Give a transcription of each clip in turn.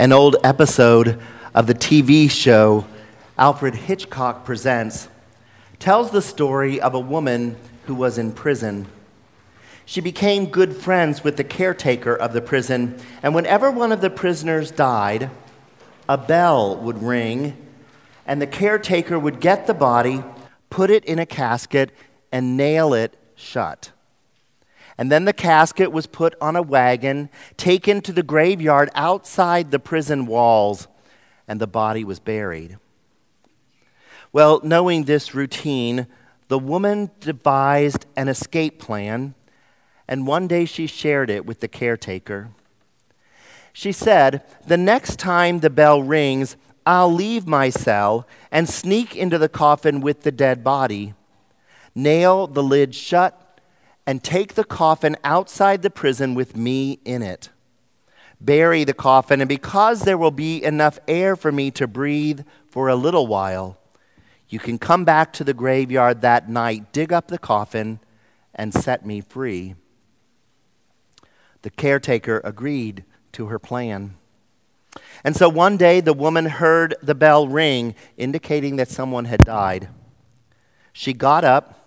An old episode of the TV show Alfred Hitchcock Presents tells the story of a woman who was in prison. She became good friends with the caretaker of the prison, and whenever one of the prisoners died, a bell would ring, and the caretaker would get the body, put it in a casket, and nail it shut. And then the casket was put on a wagon, taken to the graveyard outside the prison walls, and the body was buried. Well, knowing this routine, the woman devised an escape plan, and one day she shared it with the caretaker. She said, The next time the bell rings, I'll leave my cell and sneak into the coffin with the dead body, nail the lid shut and take the coffin outside the prison with me in it. Bury the coffin, and because there will be enough air for me to breathe for a little while, you can come back to the graveyard that night, dig up the coffin, and set me free. The caretaker agreed to her plan. And so one day the woman heard the bell ring, indicating that someone had died. She got up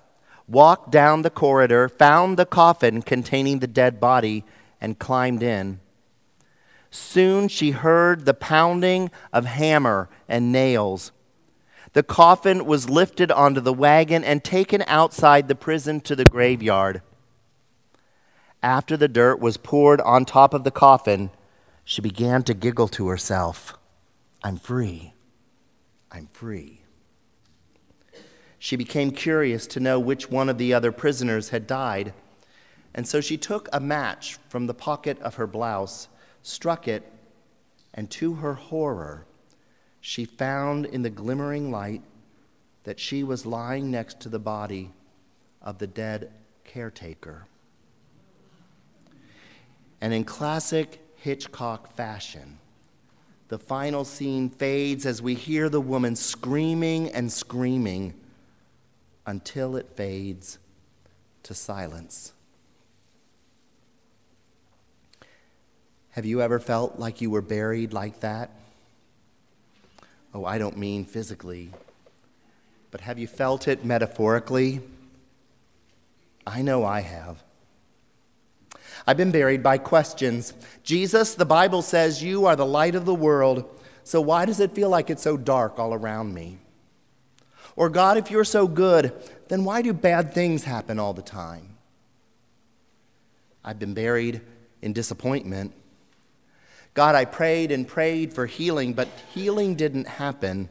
walked down the corridor, found the coffin containing the dead body, and climbed in. Soon she heard the pounding of hammer and nails. The coffin was lifted onto the wagon and taken outside the prison to the graveyard. After the dirt was poured on top of the coffin, she began to giggle to herself I'm free. I'm free she became curious to know which one of the other prisoners had died. And so she took a match from the pocket of her blouse, struck it, and to her horror, she found in the glimmering light that she was lying next to the body of the dead caretaker. And in classic Hitchcock fashion, the final scene fades as we hear the woman screaming and screaming until it fades to silence. Have you ever felt like you were buried like that? Oh, I don't mean physically, but have you felt it metaphorically? I know I have. I've been buried by questions. Jesus, the Bible says you are the light of the world, so why does it feel like it's so dark all around me? Or, God, if you're so good, then why do bad things happen all the time? I've been buried in disappointment. God, I prayed and prayed for healing, but healing didn't happen.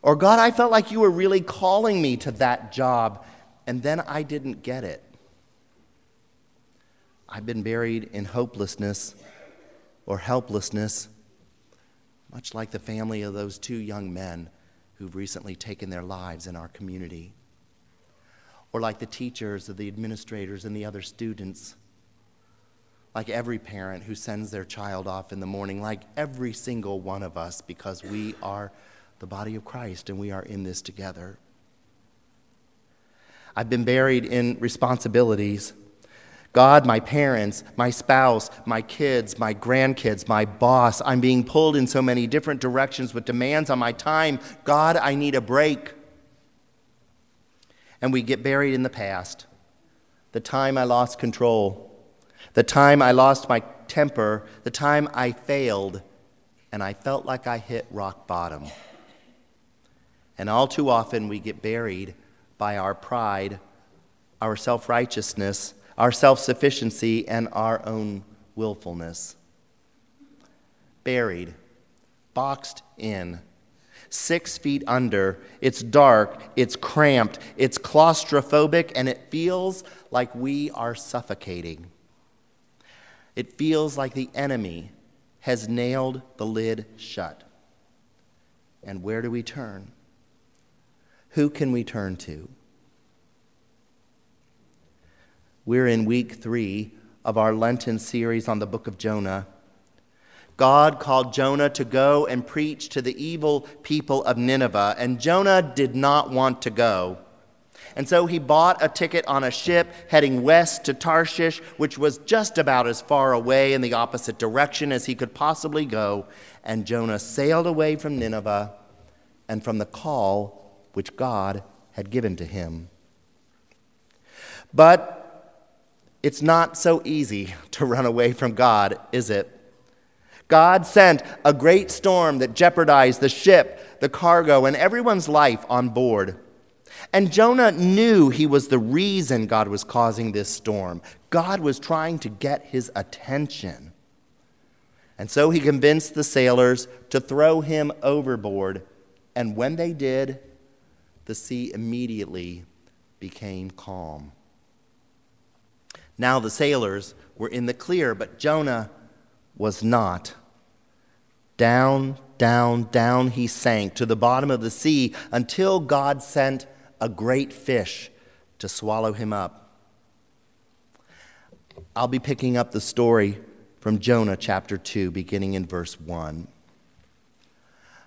Or, God, I felt like you were really calling me to that job, and then I didn't get it. I've been buried in hopelessness or helplessness, much like the family of those two young men who've recently taken their lives in our community. Or like the teachers or the administrators and the other students. Like every parent who sends their child off in the morning, like every single one of us, because we are the body of Christ and we are in this together. I've been buried in responsibilities God, my parents, my spouse, my kids, my grandkids, my boss. I'm being pulled in so many different directions with demands on my time. God, I need a break. And we get buried in the past. The time I lost control, the time I lost my temper, the time I failed, and I felt like I hit rock bottom. And all too often we get buried by our pride, our self righteousness, our self sufficiency, and our own willfulness. Buried, boxed in, six feet under. It's dark, it's cramped, it's claustrophobic, and it feels like we are suffocating. It feels like the enemy has nailed the lid shut. And where do we turn? Who can we turn to? We're in week three of our Lenten series on the book of Jonah. God called Jonah to go and preach to the evil people of Nineveh, and Jonah did not want to go. And so he bought a ticket on a ship heading west to Tarshish, which was just about as far away in the opposite direction as he could possibly go. And Jonah sailed away from Nineveh and from the call which God had given to him. But it's not so easy to run away from God, is it? God sent a great storm that jeopardized the ship, the cargo, and everyone's life on board. And Jonah knew he was the reason God was causing this storm. God was trying to get his attention. And so he convinced the sailors to throw him overboard. And when they did, the sea immediately became calm. Now the sailors were in the clear, but Jonah was not. Down, down, down he sank to the bottom of the sea until God sent a great fish to swallow him up. I'll be picking up the story from Jonah chapter 2, beginning in verse 1.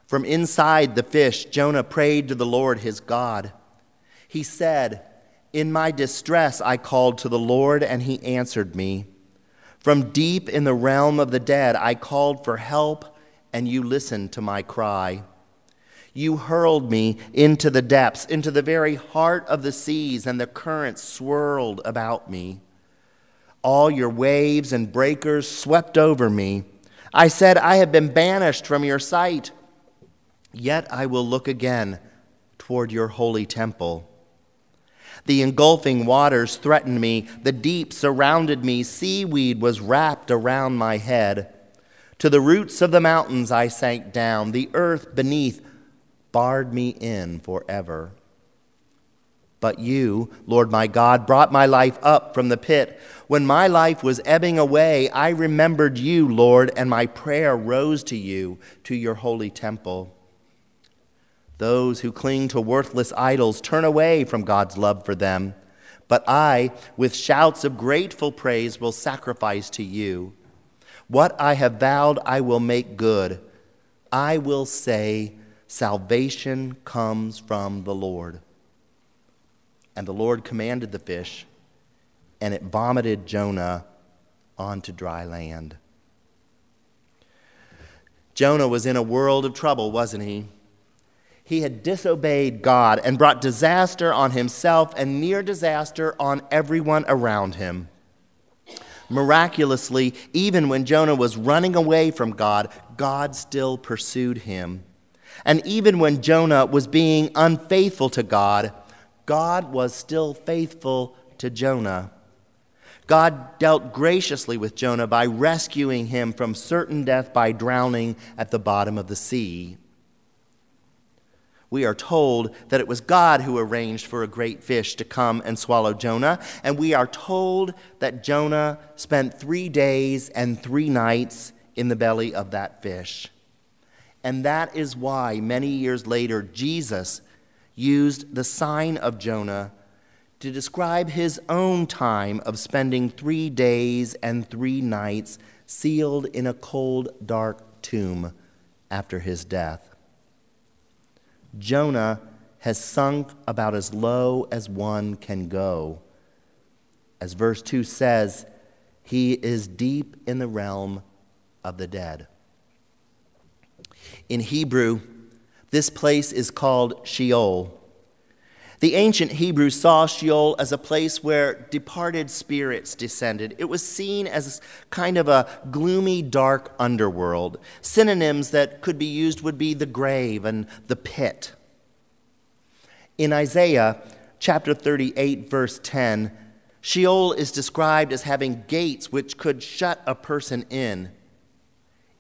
From inside the fish, Jonah prayed to the Lord his God. He said, In my distress I called to the Lord, and he answered me. From deep in the realm of the dead I called for help, and you listened to my cry. You hurled me into the depths, into the very heart of the seas, and the currents swirled about me. All your waves and breakers swept over me. I said, I have been banished from your sight. Yet I will look again toward your holy temple. The engulfing waters threatened me, the deep surrounded me, seaweed was wrapped around my head. To the roots of the mountains I sank down, the earth beneath barred me in forever. But you, Lord my God, brought my life up from the pit. When my life was ebbing away, I remembered you, Lord, and my prayer rose to you, to your holy temple. Those who cling to worthless idols turn away from God's love for them. But I, with shouts of grateful praise, will sacrifice to you. What I have vowed, I will make good. I will say, Salvation comes from the Lord. And the Lord commanded the fish, and it vomited Jonah onto dry land. Jonah was in a world of trouble, wasn't he? He had disobeyed God and brought disaster on himself and near disaster on everyone around him. Miraculously, even when Jonah was running away from God, God still pursued him. And even when Jonah was being unfaithful to God, God was still faithful to Jonah. God dealt graciously with Jonah by rescuing him from certain death by drowning at the bottom of the sea. We are told that it was God who arranged for a great fish to come and swallow Jonah, and we are told that Jonah spent three days and three nights in the belly of that fish. And that is why many years later, Jesus used the sign of Jonah to describe his own time of spending three days and three nights sealed in a cold, dark tomb after his death. Jonah has sunk about as low as one can go. As verse 2 says, he is deep in the realm of the dead. In Hebrew, this place is called Sheol. The ancient Hebrews saw Sheol as a place where departed spirits descended. It was seen as kind of a gloomy, dark underworld. Synonyms that could be used would be the grave and the pit. In Isaiah chapter 38, verse 10, Sheol is described as having gates which could shut a person in.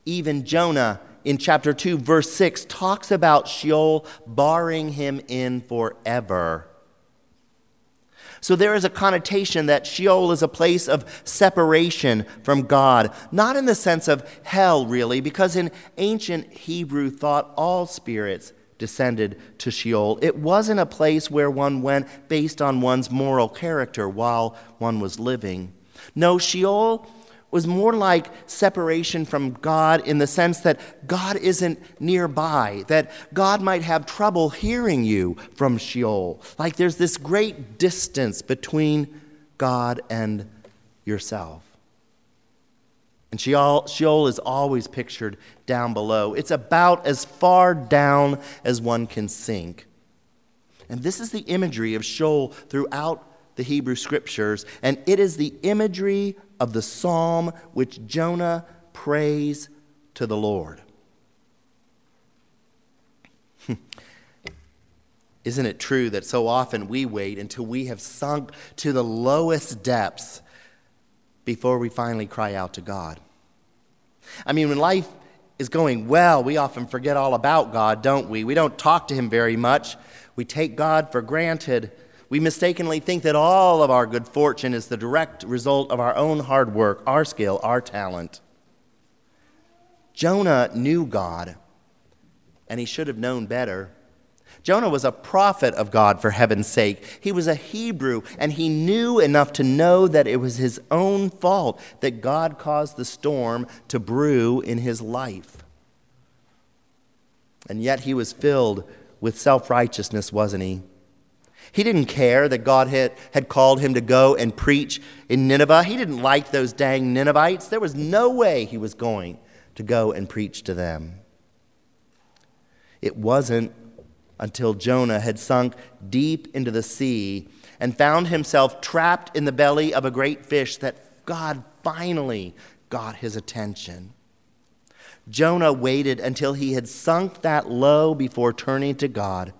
Even Jonah in chapter 2, verse 6, talks about Sheol barring him in forever. So there is a connotation that Sheol is a place of separation from God, not in the sense of hell, really, because in ancient Hebrew thought all spirits descended to Sheol. It wasn't a place where one went based on one's moral character while one was living. No, Sheol was more like separation from God in the sense that God isn't nearby, that God might have trouble hearing you from Sheol. Like there's this great distance between God and yourself. And Sheol, Sheol is always pictured down below. It's about as far down as one can sink. And this is the imagery of Sheol throughout the Hebrew scriptures, and it is the imagery of the psalm which Jonah prays to the Lord. Hmm. Isn't it true that so often we wait until we have sunk to the lowest depths before we finally cry out to God? I mean, when life is going well, we often forget all about God, don't we? We don't talk to Him very much. We take God for granted. We mistakenly think that all of our good fortune is the direct result of our own hard work, our skill, our talent. Jonah knew God, and he should have known better. Jonah was a prophet of God for heaven's sake. He was a Hebrew, and he knew enough to know that it was his own fault that God caused the storm to brew in his life. And yet he was filled with self righteousness, wasn't he? He didn't care that God had, had called him to go and preach in Nineveh. He didn't like those dang Ninevites. There was no way he was going to go and preach to them. It wasn't until Jonah had sunk deep into the sea and found himself trapped in the belly of a great fish that God finally got his attention. Jonah waited until he had sunk that low before turning to God.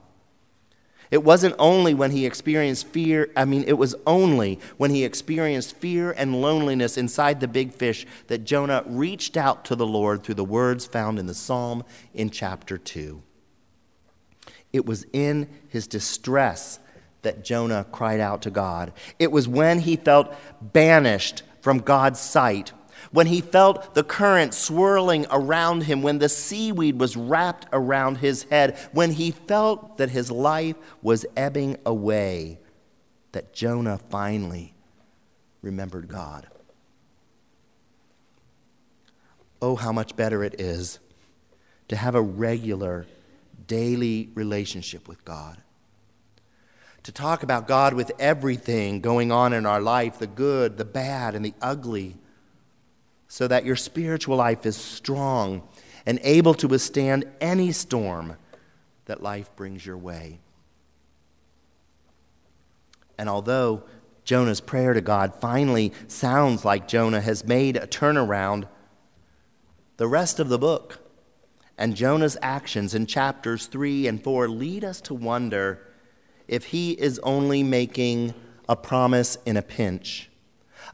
It wasn't only when he experienced fear, I mean, it was only when he experienced fear and loneliness inside the big fish that Jonah reached out to the Lord through the words found in the psalm in chapter 2. It was in his distress that Jonah cried out to God. It was when he felt banished from God's sight when he felt the current swirling around him, when the seaweed was wrapped around his head, when he felt that his life was ebbing away, that Jonah finally remembered God. Oh, how much better it is to have a regular, daily relationship with God. To talk about God with everything going on in our life the good, the bad, and the ugly so that your spiritual life is strong and able to withstand any storm that life brings your way. And although Jonah's prayer to God finally sounds like Jonah has made a turnaround, the rest of the book and Jonah's actions in chapters 3 and 4 lead us to wonder if he is only making a promise in a pinch,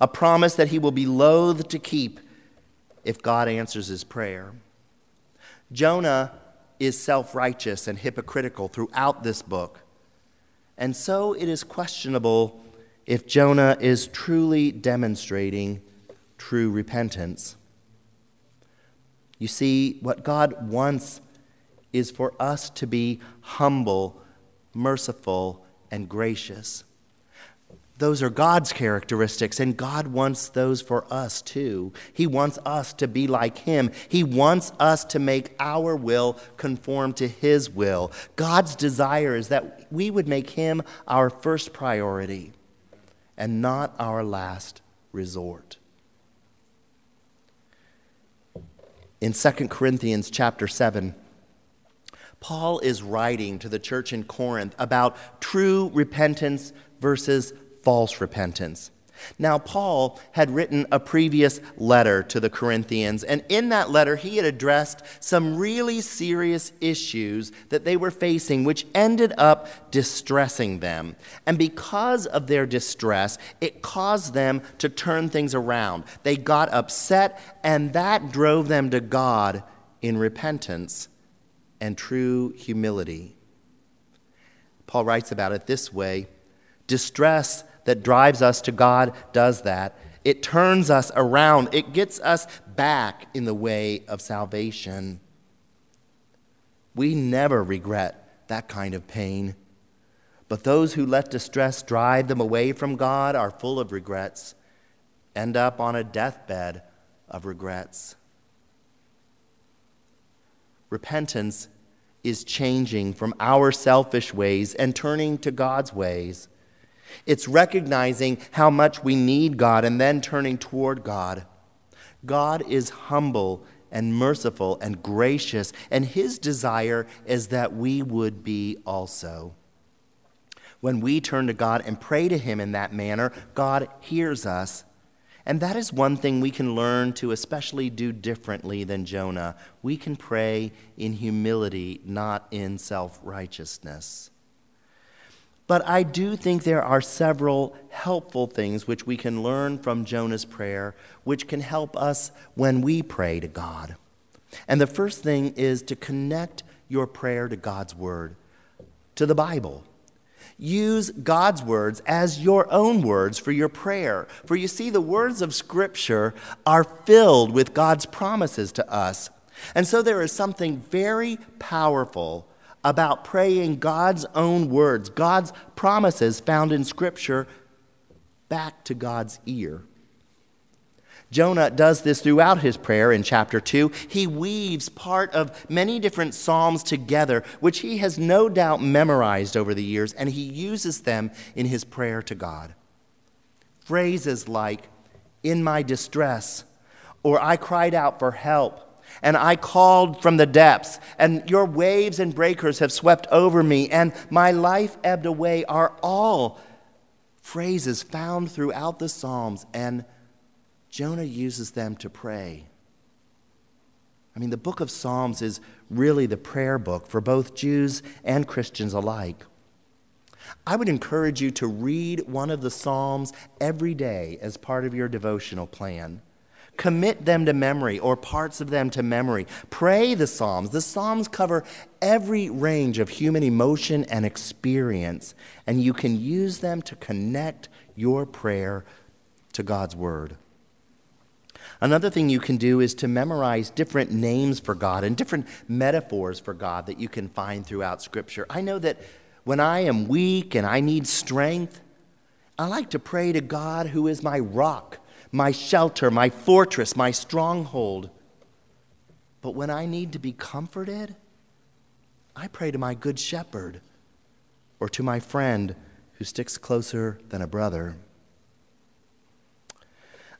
a promise that he will be loath to keep if God answers his prayer. Jonah is self righteous and hypocritical throughout this book. And so it is questionable if Jonah is truly demonstrating true repentance. You see, what God wants is for us to be humble, merciful, and gracious. Those are God's characteristics, and God wants those for us too. He wants us to be like Him. He wants us to make our will conform to His will. God's desire is that we would make Him our first priority and not our last resort. In 2 Corinthians chapter 7, Paul is writing to the church in Corinth about true repentance versus false repentance. Now, Paul had written a previous letter to the Corinthians, and in that letter, he had addressed some really serious issues that they were facing, which ended up distressing them. And because of their distress, it caused them to turn things around. They got upset, and that drove them to God in repentance and true humility. Paul writes about it this way Distress that drives us to God does that. It turns us around, it gets us back in the way of salvation. We never regret that kind of pain. But those who let distress drive them away from God are full of regrets end up on a deathbed of regrets. Repentance is changing from our selfish ways and turning to God's ways. It's recognizing how much we need God and then turning toward God. God is humble and merciful and gracious, and his desire is that we would be also. When we turn to God and pray to him in that manner, God hears us and that is one thing we can learn to especially do differently than Jonah. We can pray in humility, not in self righteousness. But I do think there are several helpful things which we can learn from Jonah's prayer, which can help us when we pray to God. And the first thing is to connect your prayer to God's Word, to the Bible. Use God's words as your own words for your prayer. For you see, the words of Scripture are filled with God's promises to us. And so there is something very powerful about praying God's own words, God's promises found in Scripture, back to God's ear. Jonah does this throughout his prayer in chapter 2. He weaves part of many different psalms together, which he has no doubt memorized over the years, and he uses them in his prayer to God. Phrases like, in my distress, or I cried out for help, and I called from the depths, and your waves and breakers have swept over me, and my life ebbed away, are all phrases found throughout the Psalms and Jonah uses them to pray. I mean, the book of Psalms is really the prayer book for both Jews and Christians alike. I would encourage you to read one of the Psalms every day as part of your devotional plan. Commit them to memory or parts of them to memory. Pray the Psalms. The Psalms cover every range of human emotion and experience, and you can use them to connect your prayer to God's Word. Another thing you can do is to memorize different names for God and different metaphors for God that you can find throughout Scripture. I know that when I am weak and I need strength, I like to pray to God who is my rock, my shelter, my fortress, my stronghold. But when I need to be comforted, I pray to my good shepherd or to my friend who sticks closer than a brother.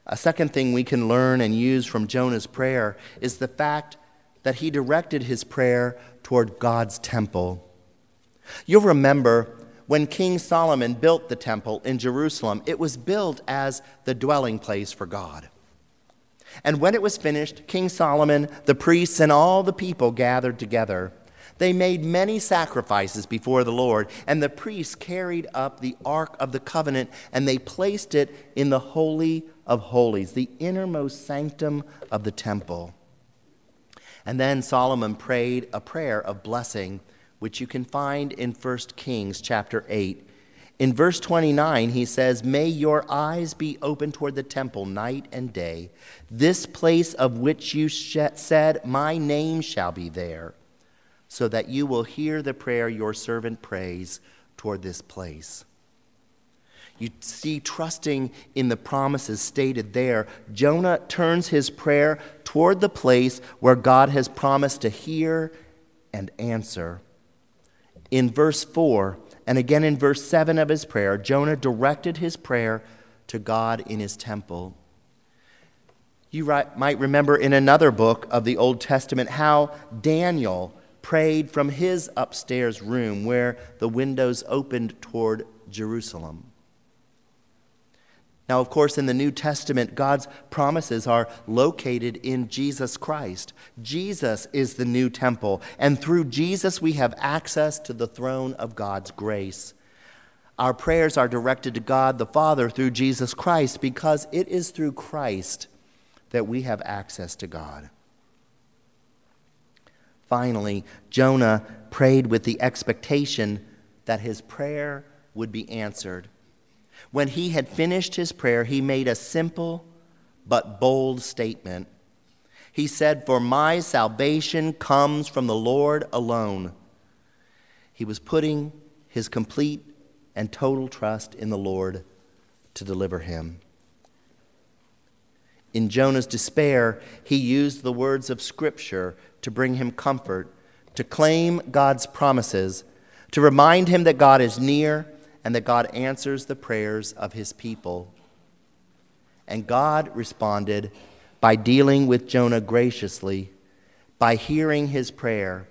A second thing we can learn and use from Jonah's prayer is the fact that he directed his prayer toward God's temple. You'll remember when King Solomon built the temple in Jerusalem, it was built as the dwelling place for God. And when it was finished, King Solomon, the priests, and all the people gathered together. They made many sacrifices before the Lord, and the priests carried up the Ark of the Covenant, and they placed it in the Holy of Holies, the innermost sanctum of the temple. And then Solomon prayed a prayer of blessing, which you can find in 1 Kings chapter 8. In verse 29, he says, May your eyes be open toward the temple night and day, this place of which you said, My name shall be there so that you will hear the prayer your servant prays toward this place. You see, trusting in the promises stated there, Jonah turns his prayer toward the place where God has promised to hear and answer. In verse 4, and again in verse 7 of his prayer, Jonah directed his prayer to God in his temple. You might remember in another book of the Old Testament how Daniel prayed from his upstairs room where the windows opened toward Jerusalem. Now, of course, in the New Testament, God's promises are located in Jesus Christ. Jesus is the new temple, and through Jesus, we have access to the throne of God's grace. Our prayers are directed to God the Father through Jesus Christ because it is through Christ that we have access to God. Finally, Jonah prayed with the expectation that his prayer would be answered. When he had finished his prayer, he made a simple but bold statement. He said, For my salvation comes from the Lord alone. He was putting his complete and total trust in the Lord to deliver him. In Jonah's despair, he used the words of Scripture to bring him comfort, to claim God's promises, to remind him that God is near and that God answers the prayers of his people. And God responded by dealing with Jonah graciously, by hearing his prayer,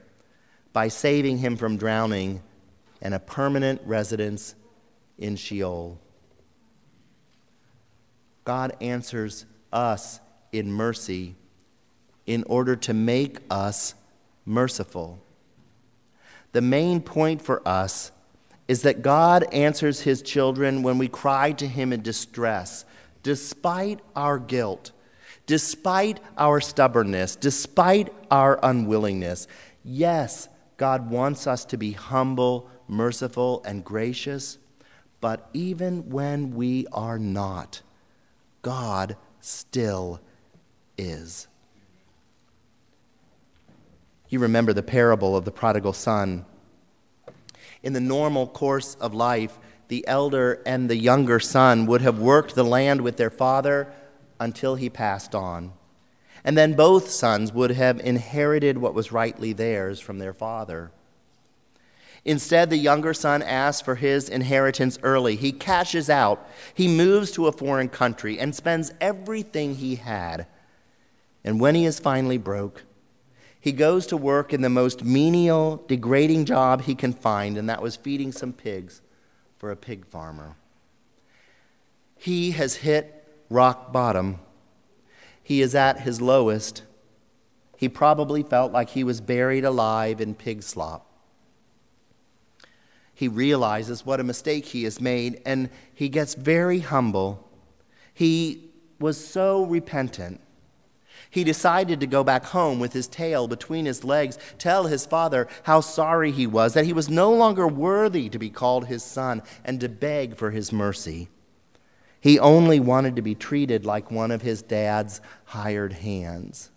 by saving him from drowning and a permanent residence in Sheol. God answers us in mercy in order to make us merciful. The main point for us is that God answers his children when we cry to him in distress, despite our guilt, despite our stubbornness, despite our unwillingness. Yes, God wants us to be humble, merciful, and gracious, but even when we are not, God still is. You remember the parable of the prodigal son. In the normal course of life, the elder and the younger son would have worked the land with their father until he passed on. And then both sons would have inherited what was rightly theirs from their father. Instead, the younger son asks for his inheritance early. He cashes out. He moves to a foreign country and spends everything he had. And when he is finally broke, he goes to work in the most menial, degrading job he can find, and that was feeding some pigs for a pig farmer. He has hit rock bottom. He is at his lowest. He probably felt like he was buried alive in pig slop he realizes what a mistake he has made and he gets very humble. He was so repentant. He decided to go back home with his tail between his legs, tell his father how sorry he was, that he was no longer worthy to be called his son, and to beg for his mercy. He only wanted to be treated like one of his dad's hired hands.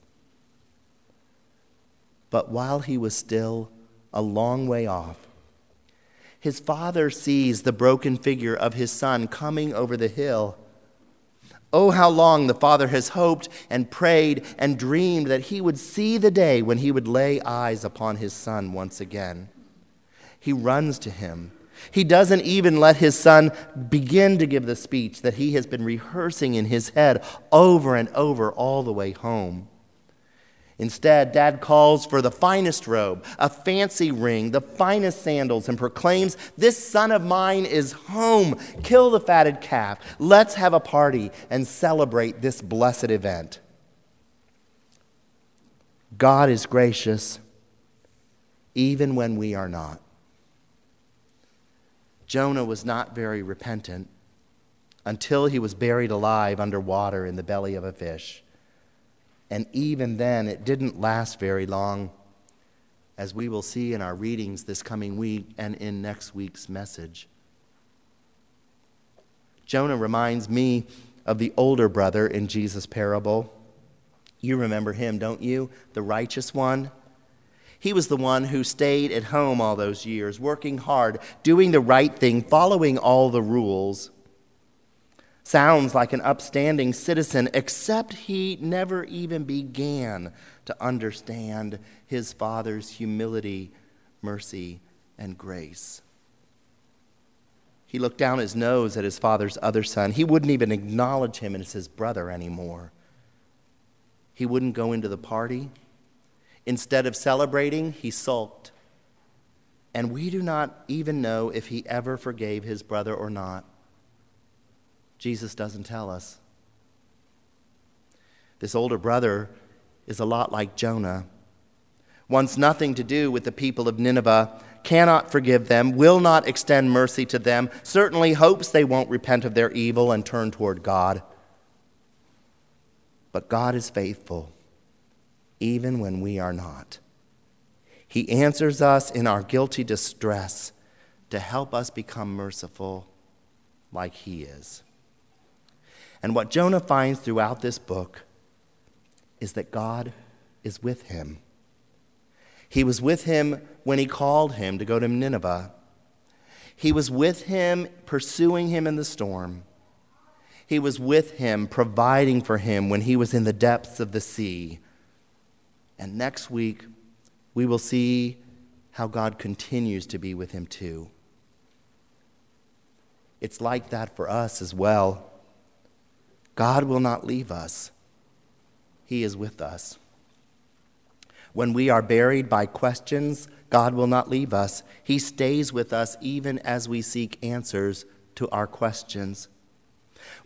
But while he was still a long way off, his father sees the broken figure of his son coming over the hill. Oh, how long the father has hoped and prayed and dreamed that he would see the day when he would lay eyes upon his son once again. He runs to him. He doesn't even let his son begin to give the speech that he has been rehearsing in his head over and over all the way home. Instead, dad calls for the finest robe, a fancy ring, the finest sandals, and proclaims, This son of mine is home. Kill the fatted calf. Let's have a party and celebrate this blessed event. God is gracious even when we are not. Jonah was not very repentant until he was buried alive under water in the belly of a fish. And even then, it didn't last very long, as we will see in our readings this coming week and in next week's message. Jonah reminds me of the older brother in Jesus' parable. You remember him, don't you? The righteous one. He was the one who stayed at home all those years, working hard, doing the right thing, following all the rules sounds like an upstanding citizen, except he never even began to understand his father's humility, mercy, and grace. He looked down his nose at his father's other son. He wouldn't even acknowledge him as his brother anymore. He wouldn't go into the party. Instead of celebrating, he sulked. And we do not even know if he ever forgave his brother or not. Jesus doesn't tell us. This older brother is a lot like Jonah. Wants nothing to do with the people of Nineveh, cannot forgive them, will not extend mercy to them, certainly hopes they won't repent of their evil and turn toward God. But God is faithful, even when we are not. He answers us in our guilty distress to help us become merciful like He is. And what Jonah finds throughout this book is that God is with him. He was with him when he called him to go to Nineveh. He was with him, pursuing him in the storm. He was with him, providing for him when he was in the depths of the sea. And next week, we will see how God continues to be with him too. It's like that for us as well. God will not leave us, He is with us. When we are buried by questions, God will not leave us. He stays with us even as we seek answers to our questions.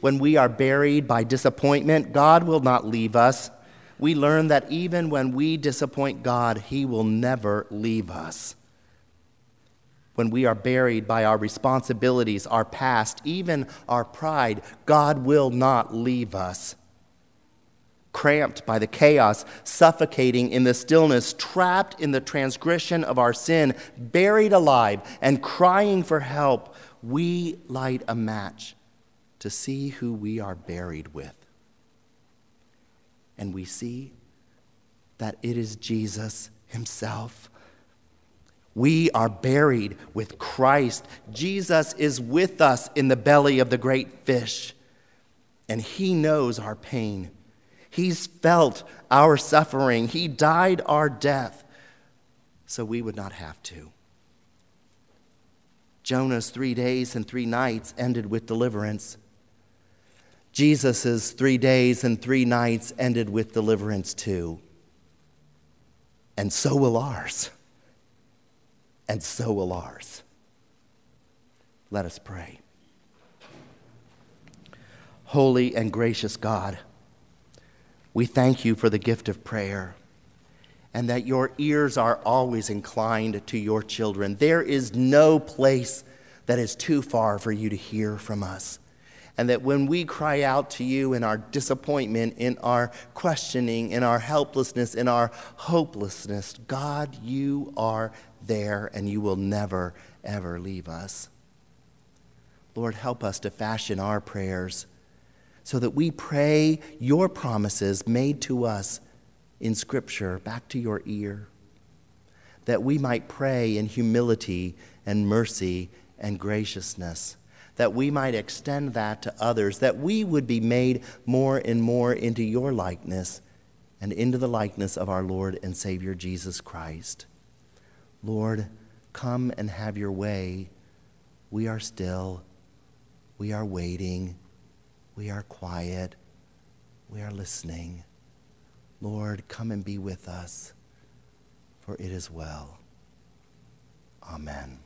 When we are buried by disappointment, God will not leave us. We learn that even when we disappoint God, He will never leave us. When we are buried by our responsibilities, our past, even our pride, God will not leave us. Cramped by the chaos, suffocating in the stillness, trapped in the transgression of our sin, buried alive, and crying for help, we light a match to see who we are buried with. And we see that it is Jesus Himself. We are buried with Christ. Jesus is with us in the belly of the great fish, and He knows our pain. He's felt our suffering. He died our death so we would not have to. Jonah's three days and three nights ended with deliverance. Jesus' three days and three nights ended with deliverance too. And so will ours. And so will ours. Let us pray. Holy and gracious God, we thank you for the gift of prayer and that your ears are always inclined to your children. There is no place that is too far for you to hear from us and that when we cry out to you in our disappointment, in our questioning, in our helplessness, in our hopelessness, God, you are there and you will never, ever leave us. Lord, help us to fashion our prayers so that we pray your promises made to us in Scripture back to your ear, that we might pray in humility and mercy and graciousness that we might extend that to others, that we would be made more and more into your likeness and into the likeness of our Lord and Savior Jesus Christ. Lord, come and have your way. We are still, we are waiting, we are quiet, we are listening. Lord, come and be with us, for it is well. Amen.